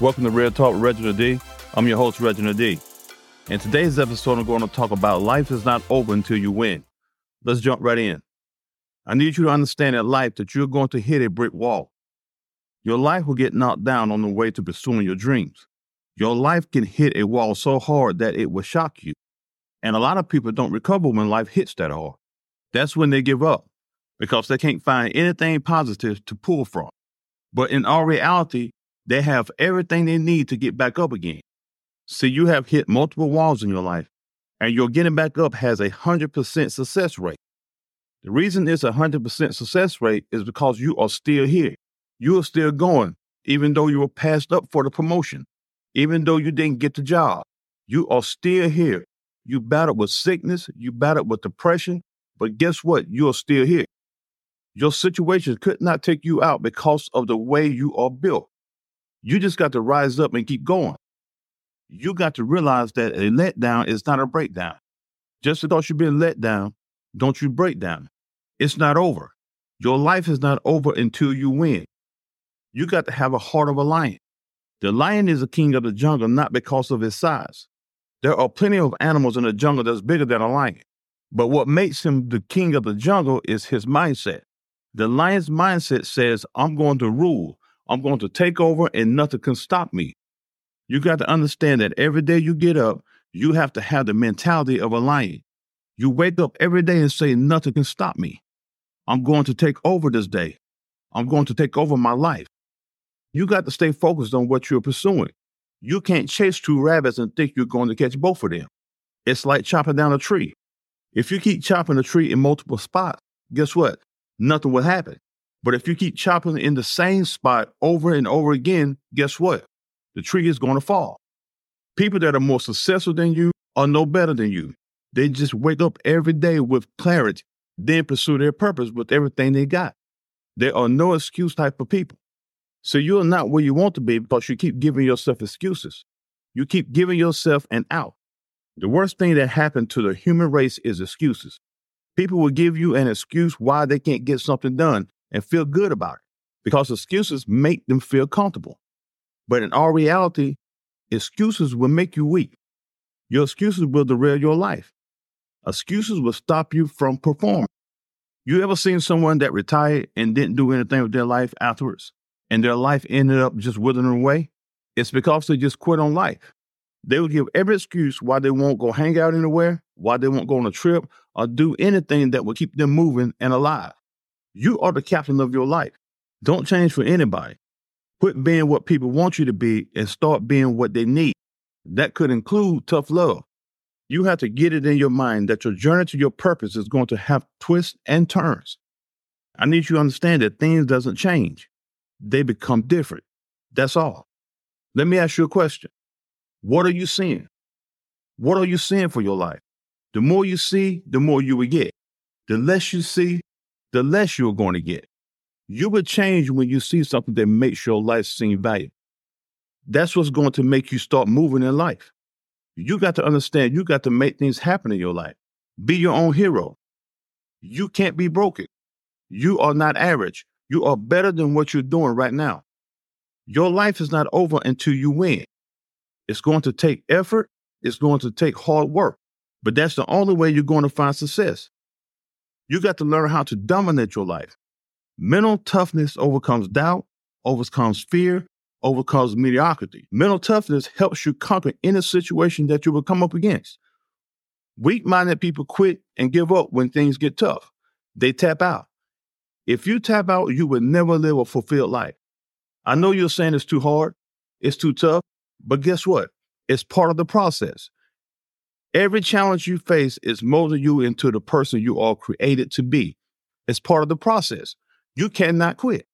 Welcome to Real Talk with Reginald D. I'm your host, Reginald D. In today's episode, I'm going to talk about life is not over until you win. Let's jump right in. I need you to understand in life that you're going to hit a brick wall. Your life will get knocked down on the way to pursuing your dreams. Your life can hit a wall so hard that it will shock you. And a lot of people don't recover when life hits that hard. That's when they give up because they can't find anything positive to pull from. But in all reality, they have everything they need to get back up again. See, you have hit multiple walls in your life, and your getting back up has a 100% success rate. The reason it's a 100% success rate is because you are still here. You are still going, even though you were passed up for the promotion, even though you didn't get the job. You are still here. You battled with sickness, you battled with depression, but guess what? You are still here. Your situation could not take you out because of the way you are built. You just got to rise up and keep going. You got to realize that a letdown is not a breakdown. Just because you've been let down, don't you break down. It's not over. Your life is not over until you win. You got to have a heart of a lion. The lion is the king of the jungle not because of his size. There are plenty of animals in the jungle that's bigger than a lion. But what makes him the king of the jungle is his mindset. The lion's mindset says, I'm going to rule. I'm going to take over and nothing can stop me. You got to understand that every day you get up, you have to have the mentality of a lion. You wake up every day and say, Nothing can stop me. I'm going to take over this day. I'm going to take over my life. You got to stay focused on what you're pursuing. You can't chase two rabbits and think you're going to catch both of them. It's like chopping down a tree. If you keep chopping a tree in multiple spots, guess what? Nothing will happen. But if you keep chopping in the same spot over and over again, guess what? The tree is going to fall. People that are more successful than you are no better than you. They just wake up every day with clarity, then pursue their purpose with everything they got. There are no excuse type of people. So you're not where you want to be because you keep giving yourself excuses. You keep giving yourself an out. The worst thing that happened to the human race is excuses. People will give you an excuse why they can't get something done and feel good about it because excuses make them feel comfortable. But in all reality, excuses will make you weak. Your excuses will derail your life. Excuses will stop you from performing. You ever seen someone that retired and didn't do anything with their life afterwards, and their life ended up just withering away? It's because they just quit on life. They will give every excuse why they won't go hang out anywhere, why they won't go on a trip, or do anything that will keep them moving and alive. You are the captain of your life. Don't change for anybody. Quit being what people want you to be and start being what they need. That could include tough love. You have to get it in your mind that your journey to your purpose is going to have twists and turns. I need you to understand that things doesn't change. They become different. That's all. Let me ask you a question. What are you seeing? What are you seeing for your life? The more you see, the more you will get. The less you see, the less you're going to get. You will change when you see something that makes your life seem valuable. That's what's going to make you start moving in life. You got to understand you got to make things happen in your life. Be your own hero. You can't be broken. You are not average. You are better than what you're doing right now. Your life is not over until you win. It's going to take effort. It's going to take hard work, but that's the only way you're going to find success. You got to learn how to dominate your life. Mental toughness overcomes doubt, overcomes fear, overcomes mediocrity. Mental toughness helps you conquer any situation that you will come up against. Weak minded people quit and give up when things get tough. They tap out. If you tap out, you will never live a fulfilled life. I know you're saying it's too hard, it's too tough, but guess what? It's part of the process. Every challenge you face is molding you into the person you are created to be. It's part of the process. You cannot quit.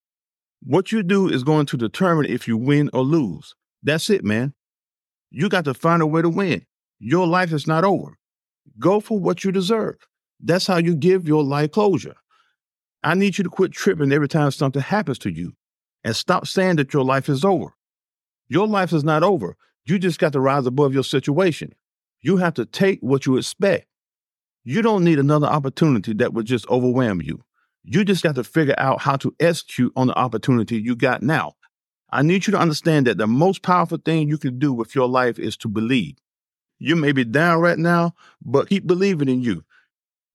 What you do is going to determine if you win or lose. That's it, man. You got to find a way to win. Your life is not over. Go for what you deserve. That's how you give your life closure. I need you to quit tripping every time something happens to you and stop saying that your life is over. Your life is not over. You just got to rise above your situation. You have to take what you expect. You don't need another opportunity that would just overwhelm you. You just got to figure out how to execute on the opportunity you got now. I need you to understand that the most powerful thing you can do with your life is to believe. You may be down right now, but keep believing in you.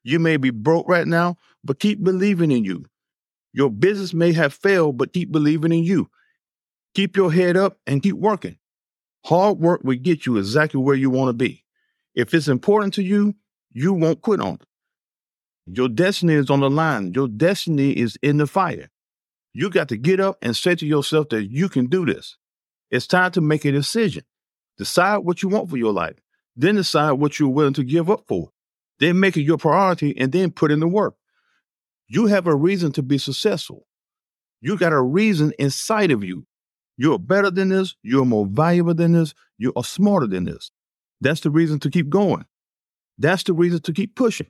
You may be broke right now, but keep believing in you. Your business may have failed, but keep believing in you. Keep your head up and keep working. Hard work will get you exactly where you want to be. If it's important to you, you won't quit on it. Your destiny is on the line. Your destiny is in the fire. You got to get up and say to yourself that you can do this. It's time to make a decision. Decide what you want for your life. Then decide what you're willing to give up for. Then make it your priority and then put in the work. You have a reason to be successful. You got a reason inside of you. You're better than this. You're more valuable than this. You are smarter than this. That's the reason to keep going. That's the reason to keep pushing.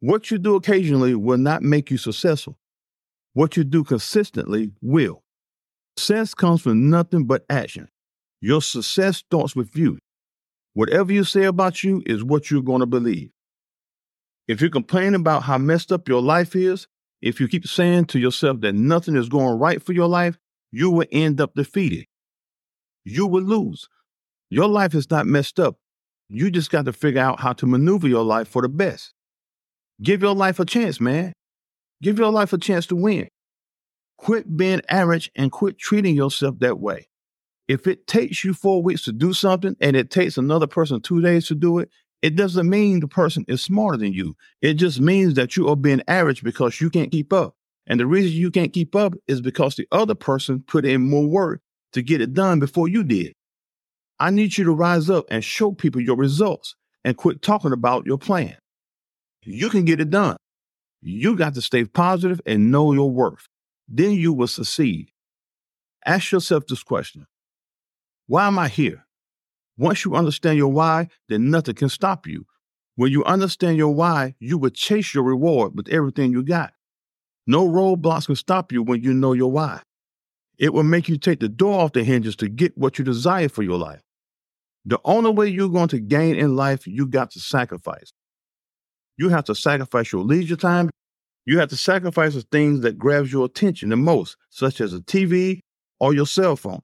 What you do occasionally will not make you successful. What you do consistently will. Success comes from nothing but action. Your success starts with you. Whatever you say about you is what you're going to believe. If you complain about how messed up your life is, if you keep saying to yourself that nothing is going right for your life, you will end up defeated. You will lose. Your life is not messed up. You just got to figure out how to maneuver your life for the best. Give your life a chance, man. Give your life a chance to win. Quit being average and quit treating yourself that way. If it takes you four weeks to do something and it takes another person two days to do it, it doesn't mean the person is smarter than you. It just means that you are being average because you can't keep up. And the reason you can't keep up is because the other person put in more work to get it done before you did. I need you to rise up and show people your results and quit talking about your plan. You can get it done. You got to stay positive and know your worth. Then you will succeed. Ask yourself this question Why am I here? Once you understand your why, then nothing can stop you. When you understand your why, you will chase your reward with everything you got. No roadblocks can stop you when you know your why. It will make you take the door off the hinges to get what you desire for your life. The only way you're going to gain in life, you got to sacrifice. You have to sacrifice your leisure time. You have to sacrifice the things that grabs your attention the most, such as a TV or your cell phone.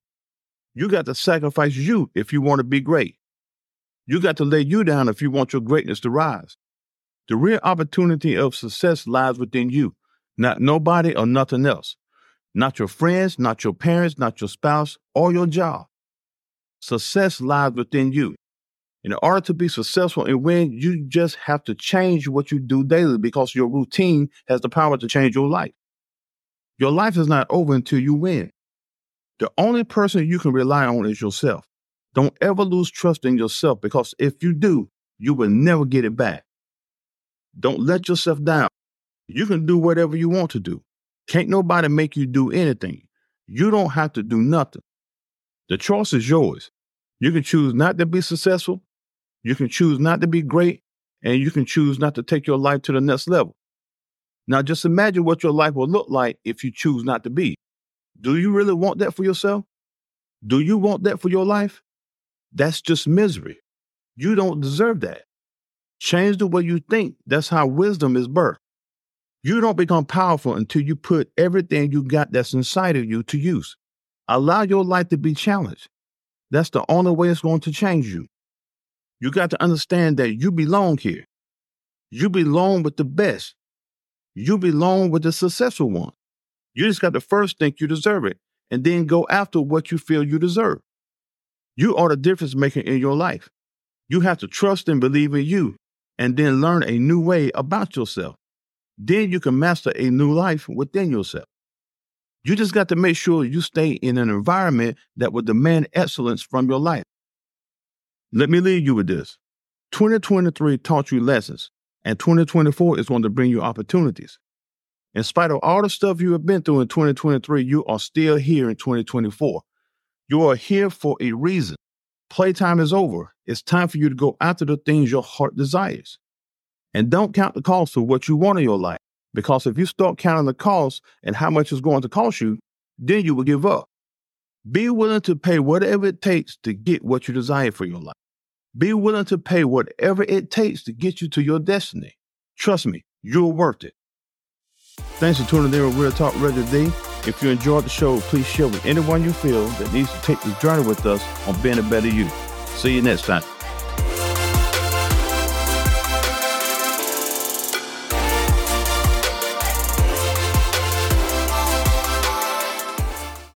You got to sacrifice you if you want to be great. You got to lay you down if you want your greatness to rise. The real opportunity of success lies within you, not nobody or nothing else. Not your friends, not your parents, not your spouse, or your job. Success lies within you. In order to be successful and win, you just have to change what you do daily because your routine has the power to change your life. Your life is not over until you win. The only person you can rely on is yourself. Don't ever lose trust in yourself because if you do, you will never get it back. Don't let yourself down. You can do whatever you want to do. Can't nobody make you do anything. You don't have to do nothing. The choice is yours. You can choose not to be successful, you can choose not to be great, and you can choose not to take your life to the next level. Now, just imagine what your life will look like if you choose not to be. Do you really want that for yourself? Do you want that for your life? That's just misery. You don't deserve that. Change the way you think. That's how wisdom is birthed. You don't become powerful until you put everything you got that's inside of you to use. Allow your life to be challenged. That's the only way it's going to change you. You got to understand that you belong here. You belong with the best. You belong with the successful one. You just got to first think you deserve it and then go after what you feel you deserve. You are the difference maker in your life. You have to trust and believe in you and then learn a new way about yourself. Then you can master a new life within yourself. You just got to make sure you stay in an environment that will demand excellence from your life. Let me leave you with this 2023 taught you lessons, and 2024 is going to bring you opportunities. In spite of all the stuff you have been through in 2023, you are still here in 2024. You are here for a reason. Playtime is over. It's time for you to go after the things your heart desires. And don't count the cost of what you want in your life. Because if you start counting the cost and how much it's going to cost you, then you will give up. Be willing to pay whatever it takes to get what you desire for your life. Be willing to pay whatever it takes to get you to your destiny. Trust me, you're worth it. Thanks for tuning in with Real Talk Radio today. If you enjoyed the show, please share with anyone you feel that needs to take this journey with us on being a better you. See you next time.